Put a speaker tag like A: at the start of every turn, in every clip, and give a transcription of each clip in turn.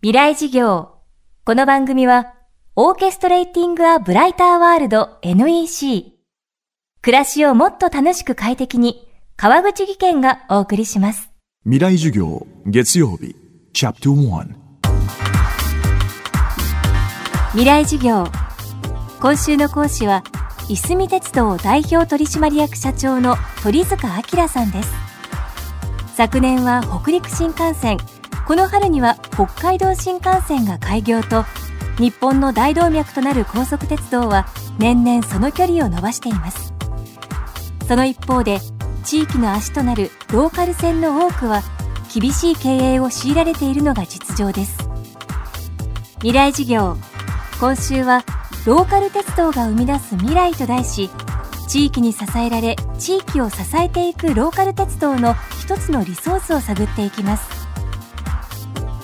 A: 未来事業。この番組は、オーケストレーティング・ア・ブライター・ワールド NEC。暮らしをもっと楽しく快適に、川口義賢がお送りします。
B: 未来授業月曜日チャプター
A: 未来事業。今週の講師は、いすみ鉄道代表取締役社長の鳥塚明さんです。昨年は北陸新幹線、この春には北海道新幹線が開業と日本の大動脈となる高速鉄道は年々その距離を伸ばしています。その一方で地域の足となるローカル線の多くは厳しい経営を強いられているのが実情です。未来事業今週はローカル鉄道が生み出す未来と題し地域に支えられ地域を支えていくローカル鉄道の一つのリソースを探っていきます。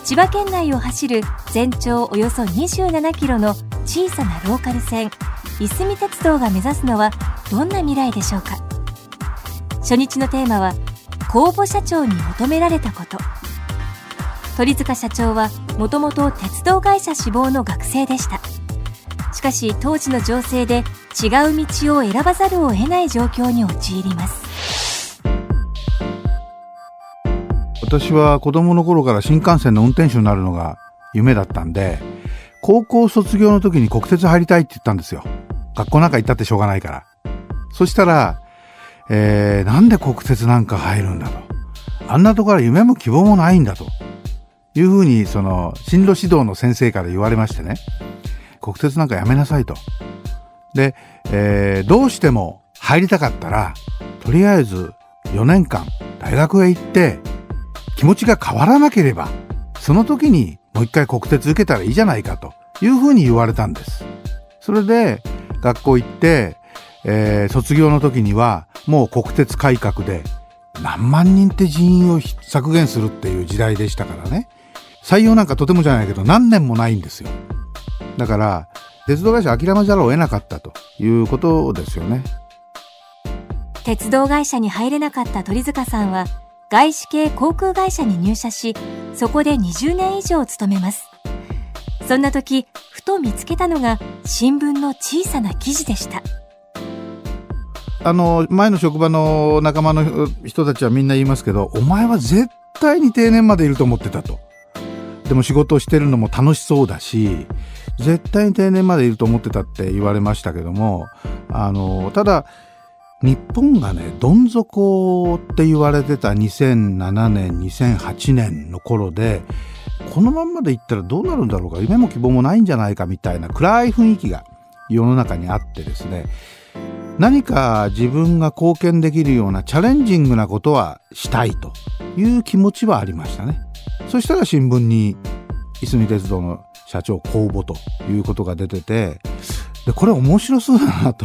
A: 千葉県内を走る全長およそ27キロの小さなローカル線いすみ鉄道が目指すのはどんな未来でしょうか？初日のテーマは公募社長に求められたこと。鳥塚社長はもともと鉄道会社志望の学生でした。しかし当時の情勢で違う道を選ばざるを得ない状況に陥ります。
C: 私は子供の頃から新幹線の運転手になるのが夢だったんで、高校卒業の時に国鉄入りたいって言ったんですよ。学校なんか行ったってしょうがないから。そしたら、えー、なんで国鉄なんか入るんだと。あんなところは夢も希望もないんだと。いうふうに、その、進路指導の先生から言われましてね。国鉄なんかやめなさいと。で、えー、どうしても入りたかったら、とりあえず4年間大学へ行って、気持ちが変わらなければ、その時にもう一回国鉄受けたらいいじゃないかというふうに言われたんです。それで学校行って、えー、卒業の時にはもう国鉄改革で何万人って人員を削減するっていう時代でしたからね。採用なんかとてもじゃないけど何年もないんですよ。だから鉄道会社諦めざるを得なかったということですよね。
A: 鉄道会社に入れなかった鳥塚さんは外資系航空会社に入社し、そこで20年以上勤めます。そんな時、ふと見つけたのが新聞の小さな記事でした。
C: あの、前の職場の仲間の人たちはみんな言いますけど、お前は絶対に定年までいると思ってたと。でも仕事をしてるのも楽しそうだし、絶対に定年までいると思ってたって言われましたけども、あの、ただ、日本がね、どん底って言われてた2007年、2008年の頃で、このまんまでいったらどうなるんだろうか、夢も希望もないんじゃないかみたいな暗い雰囲気が世の中にあってですね、何か自分が貢献できるようなチャレンジングなことはしたいという気持ちはありましたね。そしたら新聞に、いすみ鉄道の社長公募ということが出てて、で、これ面白そうだなと。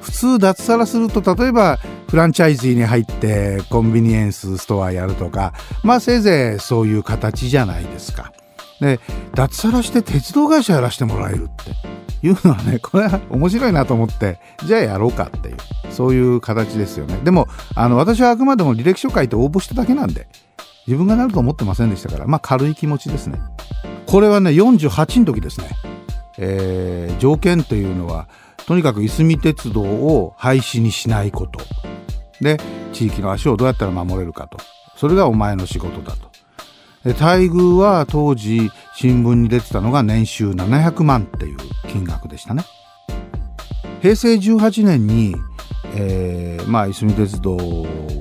C: 普通脱サラすると例えばフランチャイズに入ってコンビニエンスストアやるとかまあせいぜいそういう形じゃないですか。で脱サラして鉄道会社やらせてもらえるっていうのはね これは面白いなと思ってじゃあやろうかっていうそういう形ですよね。でもあの私はあくまでも履歴書書いて応募しただけなんで自分がなると思ってませんでしたからまあ軽い気持ちですね。これはね48の時ですね。えー、条件というのはとにかくいすみ鉄道を廃止にしないこと。で地域の足をどうやったら守れるかと。それがお前の仕事だと。で待遇は当時新聞に出てたのが年収700万っていう金額でしたね。平成18年に、えー、まあいすみ鉄道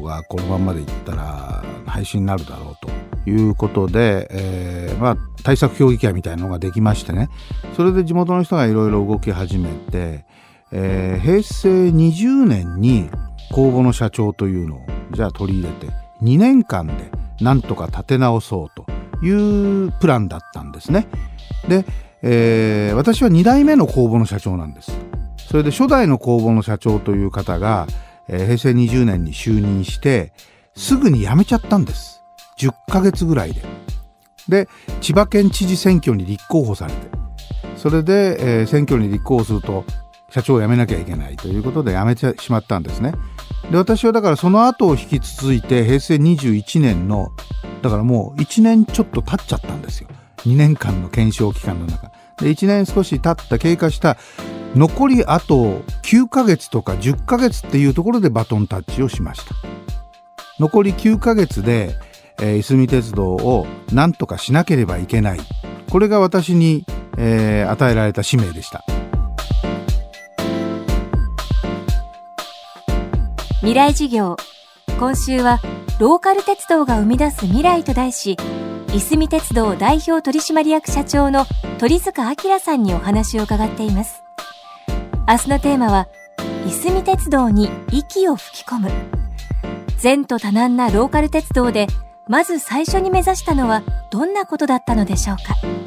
C: がこのままでいったら廃止になるだろうということで、えー、まあ対策協議会みたいなのができましてね。それで地元の人がいろいろ動き始めてえー、平成20年に公募の社長というのをじゃあ取り入れて2年間でなんとか立て直そうというプランだったんですね。で、えー、私は2代目の公募の社長なんです。それで初代の公募の社長という方が、えー、平成20年に就任してすぐに辞めちゃったんです。10ヶ月ぐらいで。で、千葉県知事選挙に立候補されて。それで、えー、選挙に立候補すると社長を辞めなきゃいけないということで辞めてしまったんですね。で、私はだからその後を引き続いて平成21年の、だからもう1年ちょっと経っちゃったんですよ。2年間の検証期間の中で1年少し経った経過した残りあと9ヶ月とか10ヶ月っていうところでバトンタッチをしました残り9ヶ月で、えー、いすみ鉄道を何とかしなければいけないこれが私に、えー、与えられた使命でした
A: 未来事業今週はローカル鉄道が生み出す未来と題しいすみ鉄道代表取締役社長の鳥塚明さんにお話を伺っています明日のテーマは、いすみ鉄道に息を吹き込む。前途多難なローカル鉄道で、まず最初に目指したのはどんなことだったのでしょうか。